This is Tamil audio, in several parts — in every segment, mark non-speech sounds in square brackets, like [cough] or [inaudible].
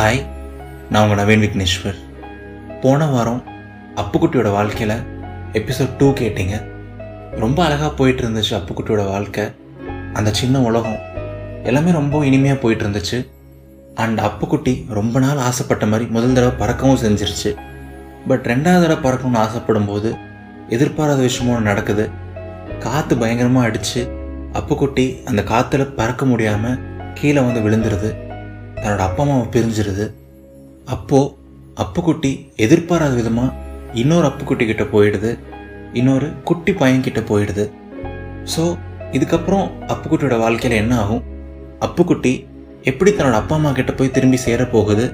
ஹாய் நான் உங்கள் நவீன் விக்னேஸ்வர் போன வாரம் அப்புக்குட்டியோட வாழ்க்கையில் எபிசோட் டூ கேட்டிங்க. ரொம்ப அழகாக போயிட்டு இருந்துச்சு அப்புக்குட்டியோட வாழ்க்கை. அந்த சின்ன உலகம் எல்லாமே ரொம்ப இனிமையாக போயிட்டு இருந்துச்சு அண்ட் அப்புக்குட்டி ரொம்ப நாள் ஆசைப்பட்ட மாதிரி முதல் தடவை பறக்கவும் செஞ்சிருச்சு. பட் ரெண்டாவது தடவை பறக்கணும்னு ஆசைப்படும் போது எதிர்பாராத விஷயமும் ஒண்ணு நடக்குது. காற்று பயங்கரமாக அடித்து அப்புக்குட்டி அந்த காற்றுல பறக்க முடியாமல் கீழே வந்து விழுந்துருது. தன்னோட அப்பா அம்மாவை பிரிஞ்சிருது. அப்போது அப்புக்குட்டி எதிர்பாராத விதமாக இன்னொரு அப்புக்குட்டி கிட்ட போயிடுது. இன்னொரு குட்டி பையன்கிட்ட போயிடுது. ஸோ இதுக்கப்புறம் அப்புக்குட்டியோட வாழ்க்கையில் என்ன ஆகும்? அப்புக்குட்டி எப்படி தன்னோட அப்பா அம்மா கிட்ட போய் திரும்பி சேர போகுது?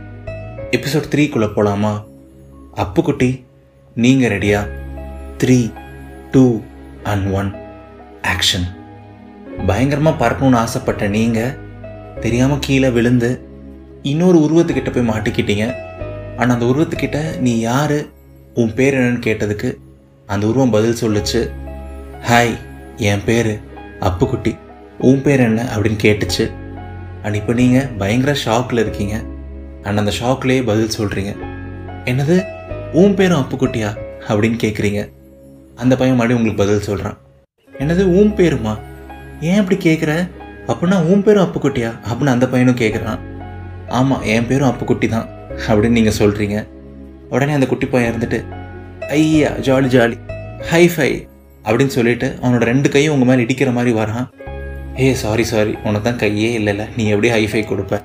எபிசோட் த்ரீக்குள்ளே போகலாமா அப்புக்குட்டி நீங்கள் ரெடியா three two and one action பயங்கரமாக பறக்கணும்னு ஆசைப்பட்ட நீங்கள் தெரியாமல் கீழே விழுந்து இன்னொரு உருவத்துக்கிட்ட போய் மாட்டிக்கிட்டீங்க. ஆனால் அந்த உருவத்துக்கிட்ட நீ யார்? உன் பேர் என்னன்னு கேட்டதுக்கு அந்த உருவம் பதில் சொல்லுச்சு. ஹாய் என் பேர் அப்புக்குட்டி உன் பேர் என்ன? அப்படின்னு கேட்டுச்சு. அண்ட் இப்போ நீங்கள் பயங்கர ஷாக்கில் இருக்கீங்க. அண்ட் அந்த ஷாக்லேயே பதில் சொல்கிறீங்க என்னது? உன் பேரும் அப்புக்குட்டியா அப்படின்னு கேட்குறீங்க அந்த பையன் மறுபடியும் உங்களுக்கு பதில் சொல்கிறான் என்னது உன் பேருமா? ஏன் அப்படி கேட்குற அப்படின்னா உன் பேரும் அப்புக்குட்டியா அப்படின்னு அந்த பையனும் கேட்குறான் ஆமாம் என் பேரும் அப்புக்குட்டி தான் அப்படின்னு நீங்கள் சொல்கிறீங்க உடனே அந்த குட்டி பையன் இருந்துட்டு ஐயா ஜாலி ஜாலி ஹை ஃபை அப்படின்னு சொல்லிட்டு அவனோட ரெண்டு கையும் உங்கள் மேலே இடிக்கிற மாதிரி வரான். ஏ சாரி சாரி உனக்கு தான் கையே இல்லைல்ல நீ எப்படி ஹைஃபை கொடுப்ப?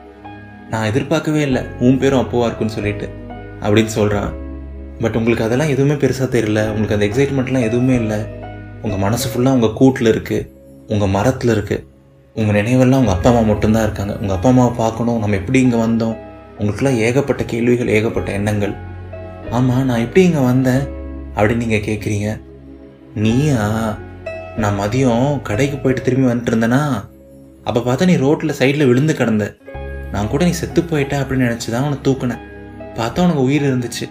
நான் எதிர்பார்க்கவே இல்லை உன் பேரும் அப்போவாக இருக்குன்னு சொல்லிட்டு அப்படின்னு சொல்கிறான் பட் உங்களுக்கு அதெல்லாம் எதுவுமே பெருசாக தெரியல உங்களுக்கு அந்த எக்ஸைட்மெண்ட்லாம் எதுவுமே இல்லை. உங்கள் மனசு ஃபுல்லாக உங்கள் கூட்டில் இருக்குது உங்கள் மரத்தில் இருக்குது உங்கள் நினைவெல்லாம் உங்கள் அப்பா அம்மா மட்டும்தான் இருக்காங்க. உங்கள் அப்பா அம்மாவை பார்க்கணும். நம்ம எப்படி இங்கே வந்தோம்? உங்களுக்குலாம் ஏகப்பட்ட கேள்விகள் ஏகப்பட்ட எண்ணங்கள். ஆமாம் நான் எப்படி இங்கே வந்தேன்? அப்படின்னு நீங்கள் கேட்குறீங்க நீயா? நான் மதியம் கடைக்கு போயிட்டு திரும்பி வந்துட்டு இருந்தேனா அப்போ பார்த்தா நீ ரோட்டில் சைடில் விழுந்து கிடந்த. நான் கூட நீ செத்து போயிட்ட அப்படின்னு நினச்சி தான் உன்னை தூக்குனேன். பார்த்தா உனக்கு உயிர் இருந்துச்சு.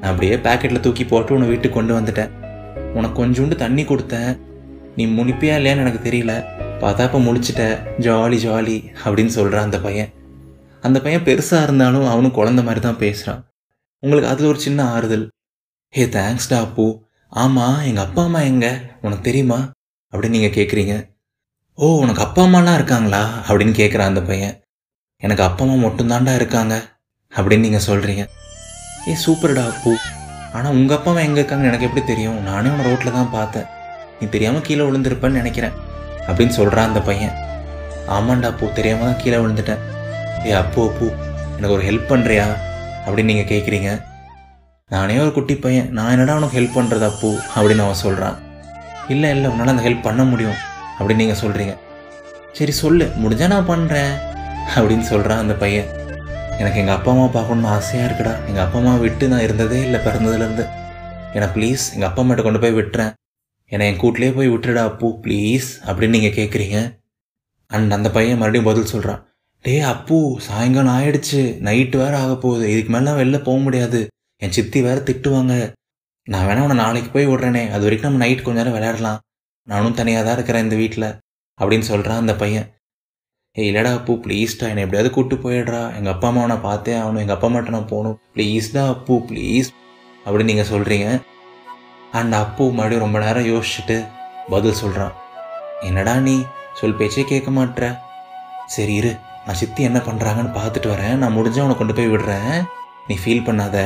நான் அப்படியே பேக்கெட்டில் தூக்கி போட்டு உன்னை வீட்டுக்கு கொண்டு வந்துட்டேன். உனக்கு கொஞ்சோண்டு தண்ணி கொடுத்தேன். நீ முனிப்பியா இல்லையான்னு எனக்கு தெரியல. பார்த்தா இப்போ முழிச்சிட்ட ஜாலி ஜாலி அப்படின்னு சொல்கிறான் அந்த பையன். அந்த பையன் பெருசாக இருந்தாலும் அவனும் குழந்த மாதிரி தான் பேசுகிறான் உங்களுக்கு அதில் ஒரு சின்ன ஆறுதல். ஹே தேங்க்ஸ்டா அப்பூ. ஆமாம் எங்கள் அப்பா அம்மா எங்க? உனக்கு தெரியுமா? அப்படின்னு நீங்கள் கேட்குறீங்க ஓ உனக்கு அப்பா அம்மாலாம் இருக்காங்களா? அப்படின்னு கேட்குறான் அந்த பையன். எனக்கு அப்பா அம்மா மட்டும்தாண்டா இருக்காங்க அப்படின்னு நீங்கள் சொல்கிறீங்க ஏ சூப்பர்டா அப்பூ. ஆனால் உங்கள் அப்பா அம்மா எங்கே இருக்காங்கன்னு எனக்கு எப்படி தெரியும்? நானே உன ரோட்டில் தான் பார்த்தேன். நீ தெரியாமல் கீழே விழுந்திருப்பேன்னு நினைக்கிறேன். அப்படின்னு சொல்கிறான் அந்த பையன். ஆமாண்டா பூ தெரியாமல் தான் கீழே விழுந்துட்டேன். ஏ அப்போ பூ எனக்கு ஒரு ஹெல்ப் பண்ணுறியா அப்படின்னு நீங்கள் கேட்குறீங்க நானே ஒரு குட்டி பையன். நான் என்னடா உனக்கு ஹெல்ப் பண்ணுறது அப்போ அப்படின்னு அவன் சொல்கிறான் இல்லை இல்லை உன்னால் அந்த ஹெல்ப் பண்ண முடியும். அப்படின்னு நீங்கள் சொல்கிறீங்க சரி சொல்லு முடிஞ்சா நான் பண்ணுறேன் அப்படின்னு சொல்கிறான் அந்த பையன். எனக்கு எங்கள் அப்பா அம்மா பார்க்கணுன்னு ஆசையாக இருக்குடா. எங்கள் அப்பா அம்மா விட்டு நான் இருந்ததே இல்லை பிறந்ததுலேருந்து எனக்கு ப்ளீஸ் எங்கள் அப்பா அம்மாட்ட கொண்டு போய் விட்டுறேன். என்னை என் கூட்டிலே போய் விட்டுடா அப்பு ப்ளீஸ் அப்படின்னு நீங்கள் கேட்குறீங்க அண்ட் அந்த பையன் மறுபடியும் பதில் சொல்கிறான் டே அப்பு சாயங்காலம் ஆயிடுச்சு. நைட்டு வேறு ஆக போகுது. இதுக்கு மேலாம் வெளில போக முடியாது. என் சித்தி வேற திட்டுவாங்க. நான் வேணா உன்னை நாளைக்கு போய் விட்றேனே. அது வரைக்கும் நம்ம நைட் கொஞ்ச நேரம் விளையாடலாம். நானும் தனியாக தான் இருக்கிறேன் இந்த வீட்டில் அப்படின்னு சொல்கிறான் அந்த பையன். ஏய் இல்லடா அப்பு ப்ளீஸ்டா என்னை எப்படியாவது கூப்பிட்டு போயிடுறா. எங்கள் அப்பா அம்மாவை நான் பார்த்தே ஆகணும். எங்கள் அப்பா அம்மாட்ட நான் போகணும். ப்ளீஸ்டா அப்பு ப்ளீஸ் அப்படின்னு நீங்கள் சொல்கிறீங்க அந்த அப்பு மறுபடியும் ரொம்ப நேரம் யோசிச்சுட்டு பதில் சொல்கிறான் என்னடா நீ சொல் பேச்சே கேட்க மாட்ற? சரி இரு நான் சித்தி என்ன பண்ணுறாங்கன்னு பார்த்துட்டு வரேன். நான் முடிஞ்சா உனக்கு கொண்டு போய் விடுறேன். நீ ஃபீல் பண்ணாத.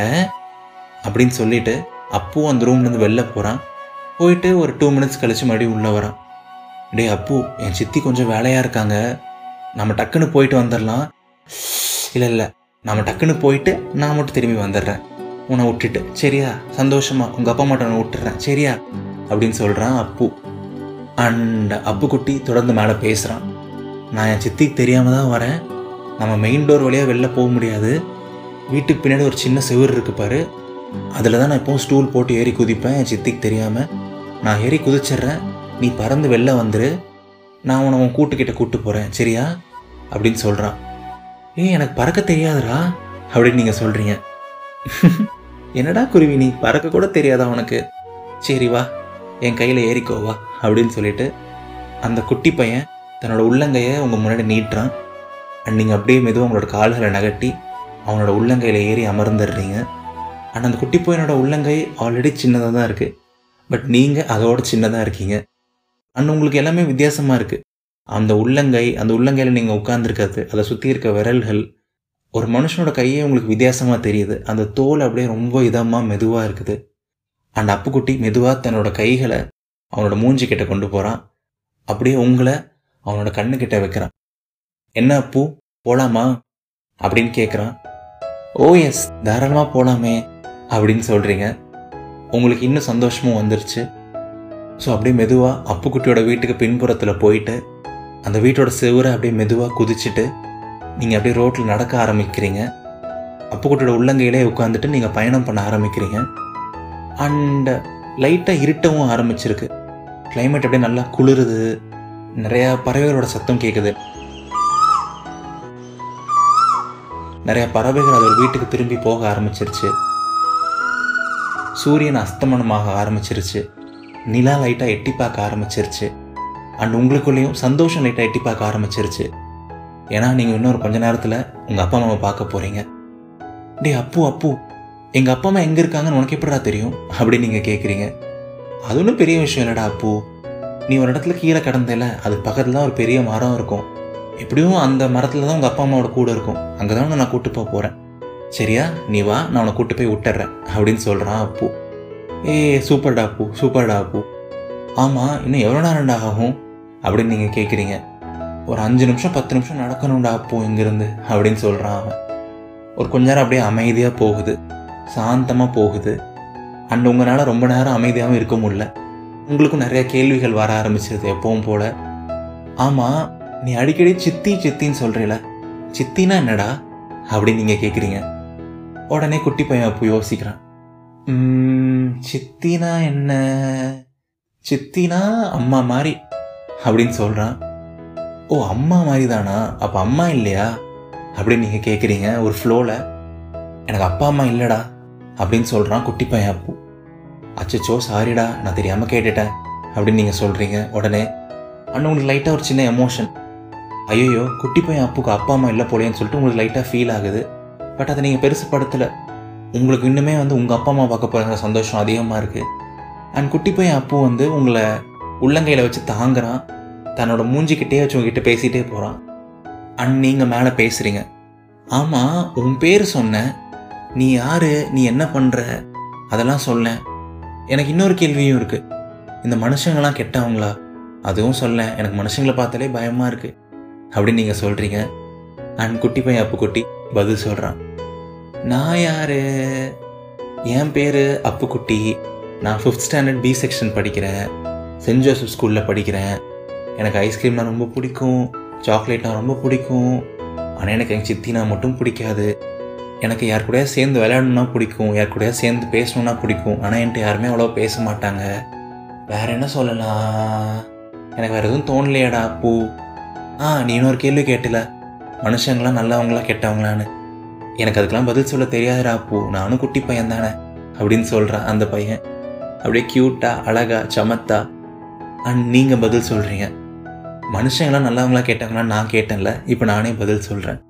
அப்படின்னு சொல்லிட்டு அப்பு அந்த ரூம்லேருந்து வெளில போகிறான் போயிட்டு ஒரு டூ மினிட்ஸ் கழிச்சு மறுபடியும் உள்ளே வரான். டேய் அப்பு என் சித்தி கொஞ்சம் வேலையாக இருக்காங்க. நம்ம டக்குன்னு போயிட்டு வந்துடலாம் இல்லை இல்லை நம்ம டக்குன்னு போயிட்டு நான் மட்டும் திரும்பி வந்துடுறேன். உன்னை விட்டுட்டு. சரியா? சந்தோஷமா? உங்கள் அப்பா மட்டும் உன்னை விட்டுறேன். சரியா? அப்படின்னு சொல்கிறான் அப்பு. அண்ட் அப்பு குட்டி தொடர்ந்து மேலே பேசுகிறான் நான் என் சித்திக்கு தெரியாமல் தான் வரேன். நம்ம மெயின் டோர் வழியாக வெளில போக முடியாது. வீட்டுக்கு பின்னாடி ஒரு சின்ன செவுரு இருக்கு பாரு. அதில் தான் நான் எப்போவும் ஸ்டூல் போட்டு ஏறி குதிப்பேன். என் சித்திக்கு தெரியாமல் நான் ஏறி குதிச்சிடுறேன். நீ பறந்து வெளில வந்துரு. நான் உன்னை உன் கூட்டுக்கிட்ட கூட்டு போகிறேன் சரியா? அப்படின்னு சொல்கிறான் ஏய் எனக்கு பறக்க தெரியாதுடா. அப்படின்னு நீங்கள் சொல்கிறீங்க [laughs] என்னடா குருவி நீ பறக்க கூட தெரியாதா உனக்கு? சரி வா என் கையில் ஏறிக்கோ வா அப்படின்னு சொல்லிட்டு அந்த குட்டி பையன் தன்னோட உள்ளங்கையை உங்கள் முன்னாடி நீட்டுறான். அண்ட் நீங்கள் அப்படியே மெதுவாக உங்களோட கால்களை நகட்டி அவனோட உள்ளங்கையில் ஏறி அமர்ந்துடுறீங்க. அண்ட் அந்த குட்டி பையனோட உள்ளங்கை ஆல்ரெடி சின்னதாக தான் இருக்குது பட் நீங்கள் அதோட சின்னதாக இருக்கீங்க. அண்ட் உங்களுக்கு எல்லாமே வித்தியாசமாக இருக்குது அந்த உள்ளங்கை அந்த உள்ளங்கையில் நீங்கள் உட்காந்துருக்கிறது அதை சுற்றி இருக்க விரல்கள் ஒரு மனுஷனோட கையே உங்களுக்கு வித்தியாசமாக தெரியுது. அந்த தோல் அப்படியே ரொம்ப இதமாக மெதுவாக இருக்குது. அண்ட் அப்புக்குட்டி மெதுவாக தன்னோட கைகளை அவனோட மூஞ்சி கிட்ட கொண்டு போகிறான் அப்படியே உங்களை அவனோட கண்ணுக்கிட்ட வைக்கிறான். என்ன அப்பு? போகலாமா அப்படின்னு கேட்குறான் ஓ எஸ். தாராளமாக போகலாமே அப்படின்னு சொல்கிறீங்க உங்களுக்கு இன்னும் சந்தோஷமும் வந்துருச்சு. ஸோ அப்படியே மெதுவாக அப்புக்குட்டியோட வீட்டுக்கு பின்புறத்தில் போயிட்டு அந்த வீட்டோட செவுரை அப்படியே மெதுவாக குதிச்சுட்டு நீங்கள் அப்படியே ரோட்டில் நடக்க ஆரம்பிக்கிறீங்க. அப்புக்குட்டியோட உள்ளங்கையிலே உட்காந்துட்டு நீங்கள் பயணம் பண்ண ஆரம்பிக்கிறீங்க. அண்ட் லைட்டாக இருட்டவும் ஆரம்பிச்சிருக்கு. கிளைமேட் அப்படியே நல்லா குளிருது. நிறையா பறவைகளோட சத்தம் கேட்குது நிறையா பறவைகள் அதோட வீட்டுக்கு திரும்பி போக ஆரம்பிச்சிருச்சு. சூரியன் அஸ்தமனமாக ஆரம்பிச்சிருச்சு. நிலா லைட்டாக எட்டி பார்க்க ஆரம்பிச்சிருச்சு. அண்ட் உங்களுக்குள்ளேயும் சந்தோஷம் லைட்டாக எட்டி பார்க்க ஆரம்பிச்சிருச்சு. ஏன்னா நீங்கள் இன்னொரு கொஞ்ச நேரத்தில் உங்கள் அப்பா அம்மாவை பார்க்க போகிறீங்க டே அப்பு அப்பு எங்கள் அப்பா அம்மா எங்கே இருக்காங்கன்னு உனக்கு எப்படிடா தெரியும்? அப்படின்னு நீங்கள் கேட்குறீங்க அது ஒன்றும் பெரிய விஷயம் இல்லைடா அப்பு. நீ ஒரு இடத்துல கீழே கிடந்தல அதுக்கு பக்கத்தில் தான் ஒரு பெரிய மரம் இருக்கும். எப்படியும் அந்த மரத்தில் தான் உங்கள் அப்பா அம்மாவோட கூட இருக்கும். அங்கே தான் நான் கூட்டு போக போகிறேன் சரியா? நீ வா நான் உன்னை கூட்டு போய் விட்டுறேன் அப்படின்னு சொல்கிறான் அப்பு. ஏ சூப்பர்டா அப்பு சூப்பர்டா அப்பு. ஆமாம் இன்னும் எவ்வளோ நேரம்டா ஆகும்? அப்படின்னு நீங்கள் கேட்குறீங்க ஒரு அஞ்சு நிமிஷம் பத்து நிமிஷம் நடக்கணும்டா அப்போ இங்கேருந்து அப்படின்னு சொல்கிறான் அவன். ஒரு கொஞ்ச நேரம் அப்படியே அமைதியாக போகுது. சாந்தமாக போகுது. அண்ட் உங்களால் ரொம்ப நேரம் அமைதியாகவும் இருக்க முடியல. உங்களுக்கும் நிறைய கேள்விகள் வர ஆரம்பிச்சிருது எப்பவும் போல. ஆமாம் நீ அடிக்கடி சித்தி சித்தின்னு சொல்கிறீல சித்தினா என்னடா அப்படின்னு நீங்கள் கேட்குறீங்க உடனே குட்டி பையன் அப்போ யோசிக்கிறான். சித்தினா என்ன? சித்தினா அம்மா மாதிரி அப்படின்னு சொல்கிறான் ஓ அம்மா மாதிரி தானா அப்போ அம்மா இல்லையா? அப்படின்னு நீங்கள் கேட்குறீங்க ஒரு ஃப்ளோவில் எனக்கு அப்பா அம்மா இல்லைடா அப்படின்னு சொல்கிறான் குட்டி பையன் அப்பு. அச்சச்சோ சாரிடா நான் தெரியாமல் கேட்டுட்டேன் அப்படின்னு நீங்கள் சொல்கிறீங்க உடனே. அண்ணன் உங்களுக்கு லைட்டாக ஒரு சின்ன எமோஷன் ஐயோ குட்டி பையன் அப்புக்கு அப்பா அம்மா இல்லை போலேன்னு சொல்லிட்டு உங்களுக்கு லைட்டாக ஃபீல் ஆகுது. பட் அதை நீங்கள் பெருசு படுத்தலை. உங்களுக்கு இன்னுமே வந்து உங்கள் அப்பா அம்மா பார்க்க போகிற சந்தோஷம் அதிகமாக இருக்குது அண்ட் குட்டி பையன் அப்பு வந்து உங்களை உள்ளங்கையில் வச்சு தாங்குறான். தன்னோட மூஞ்சிக்கிட்டே வச்சு உங்ககிட்ட பேசிகிட்டே போகிறான் அண்ட் நீங்கள் மேலே பேசுகிறீங்க ஆமாம் உன் பேர் சொன்னேன் நீ யார் நீ என்ன பண்ணுற அதெல்லாம் சொல்லேன். எனக்கு இன்னொரு கேள்வியும் இருக்குது இந்த மனுஷங்களாம் கெட்டவங்களா? அதுவும் சொல்லேன். எனக்கு மனுஷங்களை பார்த்தாலே பயமாக இருக்குது அப்படின்னு நீங்கள் சொல்கிறீங்க அண்ட் குட்டி பையன் அப்பு குட்டி பதில் சொல்கிறான் நான் யார்? என் பேர் அப்புக்குட்டி நான் ஃபிஃப்த் ஸ்டாண்டர்ட் பி செக்ஷன் படிக்கிறேன். சென்ட் ஜோசப் ஸ்கூலில் படிக்கிறேன். எனக்கு ஐஸ்கிரீம்னா ரொம்ப பிடிக்கும் சாக்லேட்னா ரொம்ப பிடிக்கும். ஆனால் எனக்கு எங்கள் சித்தினா மட்டும் பிடிக்காது. எனக்கு யார் கூடயா சேர்ந்து விளையாடணும்னா பிடிக்கும் யார் கூடயா சேர்ந்து பேசணும்னா பிடிக்கும். ஆனால் என்கிட்ட யாருமே அவ்வளோ பேச மாட்டாங்க. வேற என்ன சொல்லலாம்? எனக்கு வேறு எதுவும் தோணலையாடா பூ. ஆ நீ இன்னொரு கேள்வி கேட்டல. மனுஷங்களாம் நல்லவங்களா கெட்டவங்களான்னு. எனக்கு அதுக்கெலாம் பதில் சொல்ல தெரியாதுடா பூ. நானும் குட்டி பையன் தானே அப்படின்னு சொல்கிறான் அந்த பையன். அப்படியே க்யூட்டாக அழகா சமத்தா. அண்ட் நீங்கள் பதில் சொல்கிறீங்க மனுஷங்களாம் நல்லவங்களா கேட்டாங்களான்னு நான் கேட்டேன்ல இப்போ நானே பதில் சொல்கிறேன்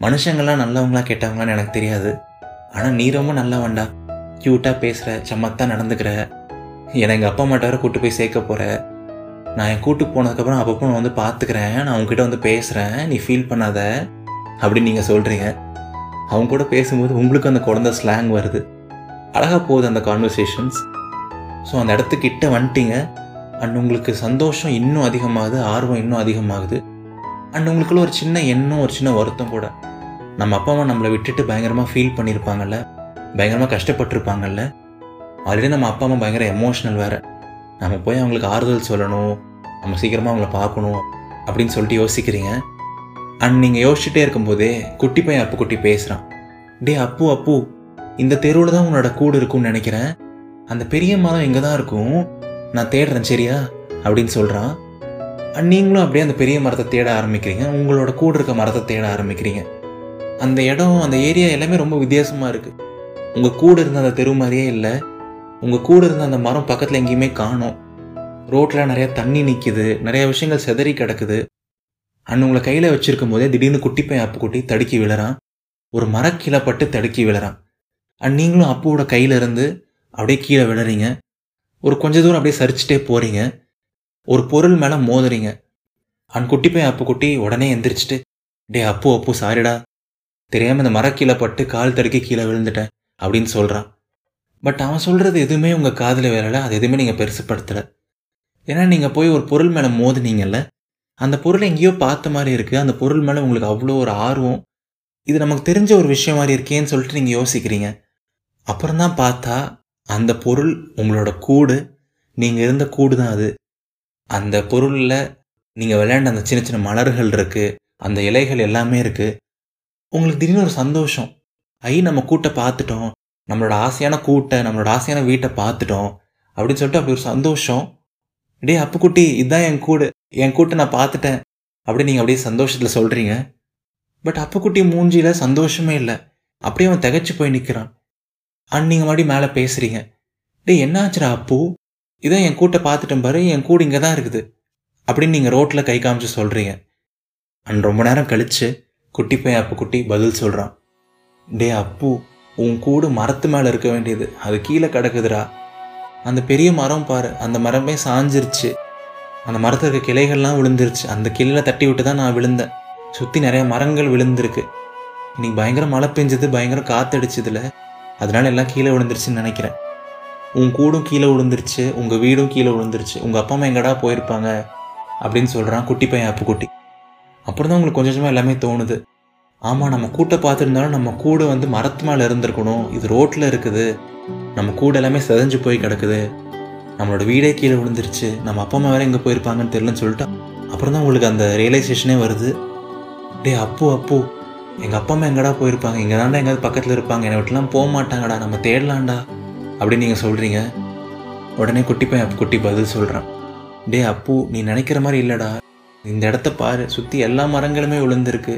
மனுஷங்களாம் நல்லவங்களா கேட்டாங்களான்னு எனக்கு தெரியாது. ஆனால் நீ ரொம்ப நல்லவன்டா. க்யூட்டாக பேசுகிற சமத்தா நடந்துக்கிற. என்னை எங்கள் அப்பா அம்மாட்ட வேற கூட்டு போய் சேர்க்க போகிற நான் என் கூட்டு போனதுக்கப்புறம் அப்பப்போ நான் வந்து பார்த்துக்கிறேன் நான் உங்ககிட்ட வந்து பேசுகிறேன் நீ ஃபீல் பண்ணாத. அப்படின்னு நீங்கள் சொல்கிறீங்க அவங்க கூட பேசும்போது உங்களுக்கு அந்த குழந்த ஸ்லாங் வருது. அழகாக போகுது அந்த கான்வர்சேஷன்ஸ் ஸோ அந்த இடத்துக்கிட்ட வந்துட்டீங்க. அண்ட் உங்களுக்கு சந்தோஷம் இன்னும் அதிகமாகுது ஆர்வம் இன்னும் அதிகமாகுது. அண்ட் உங்களுக்குள்ள ஒரு சின்ன எண்ணம் ஒரு சின்ன வருத்தம் கூட. நம்ம அப்பா அம்மா நம்மளை விட்டுட்டு பயங்கரமாக ஃபீல் பண்ணியிருப்பாங்கல்ல பயங்கரமாக கஷ்டப்பட்டிருப்பாங்கல்ல? ஆல்ரெடி நம்ம அப்பா அம்மா பயங்கர எமோஷ்னல் வேறு. நம்ம போய் அவங்களுக்கு ஆறுதல் சொல்லணும் நம்ம சீக்கிரமாக அவங்கள பார்க்கணும் அப்படின்னு சொல்லிட்டு யோசிக்கிறீங்க. அண்ட் நீங்கள் யோசிச்சுட்டே இருக்கும்போதே குட்டி பையன் அப்பு குட்டி பேசுகிறான் டே அப்பு அப்பு இந்த தெருவில் தான் உன்னோட கூடு இருக்கும்னு நினைக்கிறேன். அந்த பெரிய மரம் இங்கே தான் இருக்கும். நான் தேடுறேன் சரியா? அப்படின்னு சொல்கிறான் அண்ட் நீங்களும் அப்படியே அந்த பெரிய மரத்தை தேட ஆரம்பிக்கிறீங்க. உங்களோட கூடு இருக்க மரத்தை தேட ஆரம்பிக்கிறீங்க. அந்த இடம் அந்த ஏரியா எல்லாமே ரொம்ப வித்தியாசமாக இருக்குது உங்கள் கூட இருந்த அந்த தெரு மாதிரியே இல்லை. உங்கள் கூட இருந்த அந்த மரம் பக்கத்தில் எங்கேயுமே காணோம். ரோட்டில் நிறையா தண்ணி நிற்கிது நிறையா விஷயங்கள் செதறி கிடக்குது. அண்ட் உங்களை கையில் வச்சுருக்கும் போதே திடீர்னு குட்டி அப்பு குட்டி தடுக்கி விழறான். ஒரு மரக்கீழப்பட்டு தடுக்கி விழுறான். அண்ட் நீங்களும் அப்புவோட கையில இருந்து அப்படியே கீழே விழுறீங்க. ஒரு கொஞ்ச தூரம் அப்படியே சரிச்சுட்டே போறீங்க. ஒரு பொருள் மேலே மோதுறீங்க. அன் குட்டி போய் அப்பு குட்டி உடனே எந்திரிச்சிட்டு டே அப்பு அப்பு சாரிடா. தெரியாமல் இந்த மரக்கீழே பட்டு கால் தடுக்கி கீழே விழுந்துட்டேன் அப்படின்னு சொல்கிறான் பட் அவன் சொல்கிறது எதுவுமே உங்கள் காதில் வேலை அது எதுவுமே நீங்கள் பெருசுப்படுத்தலை. ஏன்னா நீங்கள் போய் ஒரு பொருள் மேலே மோதுனீங்கல்ல அந்த பொருளை எங்கேயோ பார்த்த மாதிரி இருக்குது அந்த பொருள் மேலே உங்களுக்கு அவ்வளோ ஒரு ஆர்வம். இது நமக்கு தெரிஞ்ச ஒரு விஷயம் மாதிரி இருக்கேன்னு சொல்லிட்டு நீங்கள் யோசிக்கிறீங்க. அப்புறம் தான் பார்த்தா அந்த பொருள் உங்களோட கூடு. நீங்கள் இருந்த கூடு தான் அது. அந்த பொருளில் நீங்கள் விளையாண்ட அந்த சின்ன சின்ன மலர்கள் இருக்குது அந்த இலைகள் எல்லாமே இருக்குது உங்களுக்கு திடீர்னு ஒரு சந்தோஷம். ஐ நம்ம கூட்டை பார்த்துட்டோம். நம்மளோட ஆசையான கூட்டை நம்மளோட ஆசையான வீட்டை பார்த்துட்டோம். அப்படின்னு சொல்லிட்டு அப்படி ஒரு சந்தோஷம். டே அப்புக்குட்டி இதுதான் என் கூடு. என் கூட்டை நான் பார்த்துட்டேன். அப்படி நீங்கள் அப்படியே சந்தோஷத்தில் சொல்கிறீங்க பட் அப்புக்குட்டி மூஞ்சியில் சந்தோஷமே இல்லை. அப்படியே அவன் திகச்சு போய் நிற்கிறான் அண்ட் நீங்கள் மறுபடியும் மேலே பேசுகிறீங்க டேய் என்னாச்சுடா அப்போ? இதான் என் கூட்டை பார்த்துட்டேன் பாரு என் கூடு இங்கே தான் இருக்குது. அப்படின்னு நீங்கள் ரோட்டில் கை காமிச்சு சொல்கிறீங்க அண்ட் ரொம்ப நேரம் கழித்து குட்டி பையன் அப்போ குட்டி பதில் சொல்கிறான் டே அப்பு உன் கூடு மரத்து மேலே இருக்க வேண்டியது. அது கீழே கிடக்குதுடா. அந்த பெரிய மரம் பாரு அந்த மரமே சாஞ்சிருச்சு. அந்த மரத்தில் இருக்க கிளைகள்லாம் விழுந்துருச்சு. அந்த கிளையில் தட்டி விட்டு தான் நான் விழுந்தேன். சுற்றி நிறைய மரங்கள் விழுந்திருக்கு. இன்னைக்கு பயங்கர மழை பெஞ்சது பயங்கர காத்தடிச்சதுல அதனால எல்லாம் கீழே விழுந்துருச்சுன்னு நினைக்கிறேன். உன் கூடும் கீழே விழுந்துருச்சு உங்கள் வீடும் கீழே விழுந்துருச்சு உங்கள் அப்பா அம்மா எங்கடா போயிருப்பாங்க? அப்படின்னு சொல்கிறான் குட்டி பையன் அப்பு குட்டி. அப்புறம் தான் உங்களுக்கு கொஞ்சம் கொஞ்சமாக எல்லாமே தோணுது. ஆமாம் நம்ம கூட்டை பார்த்துருந்தாலும் நம்ம கூடு வந்து மரத்து மேலே இருந்திருக்கணும். இது ரோட்டில் இருக்குது. நம்ம கூட எல்லாமே செதஞ்சு போய் கிடக்குது. நம்மளோட வீடே கீழே விழுந்துருச்சு. நம்ம அப்பா அம்மா வேற எங்கே போயிருப்பாங்கன்னு தெரியலன்னு சொல்லிட்டு அப்புறம் தான் உங்களுக்கு அந்த ரியலைசேஷனே வருது. டே அப்போ அப்போ. எங்கள் அப்பா அம்மா எங்கடா போயிருப்பாங்க? இங்கே தாண்டா எங்கேயாவது பக்கத்தில் இருப்பாங்க. என்னை விட்டுலாம் போக மாட்டாங்கடா. நம்ம தேடலாண்டா அப்படின்னு நீங்கள் சொல்கிறீங்க உடனே குட்டி பையன் குட்டி பதில் சொல்கிறான் டே அப்பு நீ நினைக்கிற மாதிரி இல்லைடா. இந்த இடத்த பாரு. சுற்றி எல்லா மரங்களுமே விழுந்திருக்கு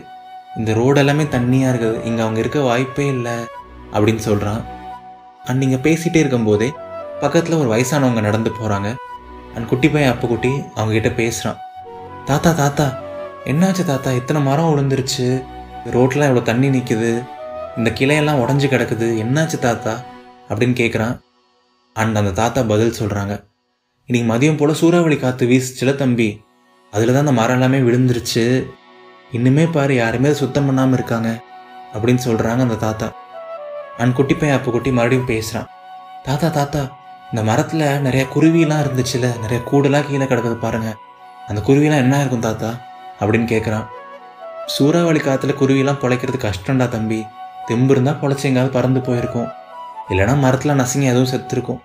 இந்த ரோடு எல்லாமே தண்ணியாக இருக்குது. இங்கே அவங்க இருக்க வாய்ப்பே இல்லை. அப்படின்னு சொல்கிறான் அண்ட் நீங்கள் பேசிகிட்டே இருக்கும்போதே பக்கத்தில் ஒரு வயசானவங்க நடந்து போகிறாங்க அண்ட் குட்டி பையன் அப்போ குட்டி அவங்கக்கிட்ட பேசுகிறான் தாத்தா தாத்தா என்னாச்சு தாத்தா? இத்தனை மரம் விழுந்துருச்சு ரோட்லாம் இவ்வளோ தண்ணி நிற்குது இந்த கிளையெல்லாம் உடஞ்சி கிடக்குது. என்னாச்சு தாத்தா? அப்படின்னு கேட்குறான் அண்ட் அந்த தாத்தா பதில் சொல்கிறாங்க இன்றைக்கி மதியம் போல் சூறாவளி காற்று வீசுச்சுல தம்பி. அதில் தான் அந்த மரம் எல்லாமே விழுந்துருச்சு. இன்னுமே பாரு யாருமே சுத்தம் பண்ணாமல் இருக்காங்க. அப்படின்னு சொல்கிறாங்க அந்த தாத்தா. அண்ட் குட்டி பையன் அப்போ குட்டி மறுபடியும் பேசுகிறான் தாத்தா தாத்தா இந்த மரத்தில் நிறையா குருவிலாம் இருந்துச்சுல. நிறைய கூடெல்லாம் கீழே கிடக்குது பாருங்கள் அந்த குருவிலாம் என்ன இருக்கும் தாத்தா? அப்படின்னு கேட்குறான் சூறாவளி காற்றுல குருவிலாம் பொழைக்கிறது கஷ்டம்டா தம்பி. தெம்பு இருந்தால் பொழைச்சி எங்காவது பறந்து போயிருக்கும். இல்லைன்னா மரத்தில் நசுங்கி எதுவும் செத்துருக்கும்.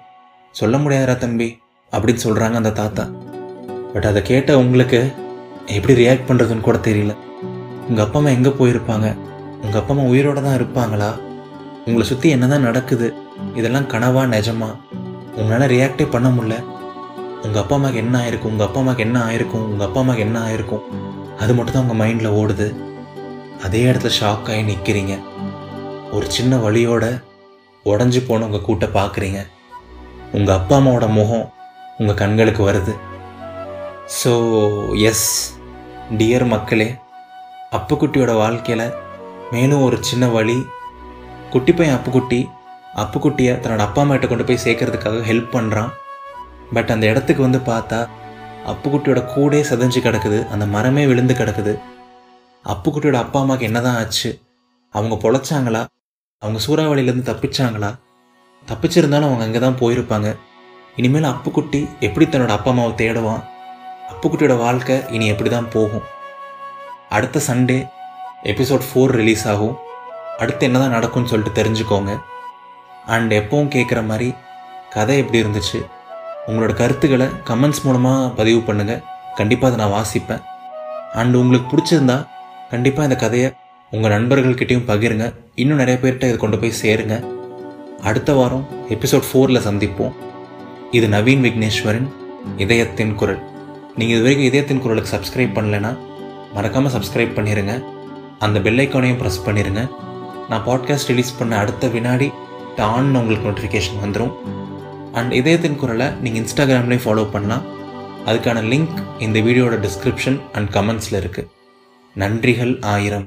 சொல்ல முடியாதுடா தம்பி அப்படின்னு சொல்கிறாங்க அந்த தாத்தா. பட் அதை கேட்ட உங்களுக்கு எப்படி ரியாக்ட் பண்ணுறதுன்னு கூட தெரியல. உங்கள் அப்பா அம்மா எங்கே போயிருப்பாங்க? உங்கள் அப்பா அம்மா உயிரோட தான் இருப்பாங்களா? உங்களை சுற்றி என்ன தான் நடக்குது? இதெல்லாம் கனவா நிஜமா? உங்களால் ரியாக்டே பண்ண முடில உங்கள் அப்பா அம்மாவுக்கு என்ன ஆயிருக்கும்? உங்கள் அப்பா அம்மாவுக்கு என்ன ஆயிருக்கும்? உங்கள் அப்பா அம்மாவுக்கு என்ன ஆயிருக்கும்? அது மட்டும் தான் உங்கள் மைண்டில் ஓடுது. அதே இடத்துல ஷாக் ஆகி நிற்கிறீங்க ஒரு சின்ன வழியோட உடஞ்சி போன உங்கள் கூட்டை பார்க்குறீங்க உங்கள் அப்பா அம்மாவோட முகம் உங்கள் கண்களுக்கு வருது. ஸோ எஸ் டியர் மக்களே அப்புக்குட்டியோட வாழ்க்கையில் மேலும் ஒரு சின்ன வழி குட்டி பையன் அப்புக்குட்டி அப்புக்குட்டியை தன்னோட அப்பா அம்மாட்ட கொண்டு போய் சேர்க்கறதுக்காக ஹெல்ப் பண்ணுறான் பட் அந்த இடத்துக்கு வந்து பார்த்தா அப்புக்குட்டியோட கூடே சதஞ்சு கிடக்குது அந்த மரமே விழுந்து கிடக்குது. அப்புக்குட்டியோட அப்பா அம்மாவுக்கு என்னதான் ஆச்சு? அவங்க பொழைச்சாங்களா? அவங்க சூறாவளியிலேருந்து தப்பிச்சாங்களா? தப்பிச்சிருந்தாலும் அவங்க அங்கே தான் போயிருப்பாங்க. இனிமேல் அப்புக்குட்டி எப்படி தன்னோட அப்பா அம்மாவை தேடுவான்? அப்புக்குட்டியோட வாழ்க்கை இனி எப்படி தான் போகும்? அடுத்த சண்டே எபிசோட் ஃபோர் ரிலீஸ் ஆகும். அடுத்து என்ன தான் நடக்கும்னு சொல்லிட்டு தெரிஞ்சுக்கோங்க. அண்ட் எப்பவும் கேட்குற மாதிரி கதை எப்படி இருந்துச்சு? உங்களோட கருத்துக்களை கமெண்ட்ஸ் மூலமாக பதிவு பண்ணுங்கள் கண்டிப்பாக அதை நான் வாசிப்பேன். அண்ட் உங்களுக்கு பிடிச்சிருந்தா கண்டிப்பாக இந்த கதையை உங்கள் நண்பர்கள்கிட்டையும் பகிருங்க. இன்னும் நிறைய பேர்கிட்ட இதை கொண்டு போய் சேருங்க. அடுத்த வாரம் எபிசோட் ஃபோரில் சந்திப்போம். இது நவீன் விக்னேஸ்வரன் இதயத்தின் குரல். நீங்கள் இது வரைக்கும் இதயத்தின் குரலுக்கு சப்ஸ்கிரைப் பண்ணலைன்னா மறக்காமல் சப்ஸ்கிரைப் பண்ணிடுங்க அந்த பெல்லைக்கானையும் ப்ரெஸ் பண்ணிடுங்க நான் பாட்காஸ்ட் ரிலீஸ் பண்ண அடுத்த வினாடி டான்னு உங்களுக்கு நோட்டிஃபிகேஷன் வந்துடும் அண்ட் இதயத்தின் குரலை நீங்கள் இன்ஸ்டாகிராம்லேயும் ஃபாலோ பண்ணலாம். அதுக்கான லிங்க் இந்த வீடியோட டிஸ்கிரிப்ஷன் அண்ட் கமெண்ட்ஸில் இருக்குது நன்றிகள் ஆயிரம்.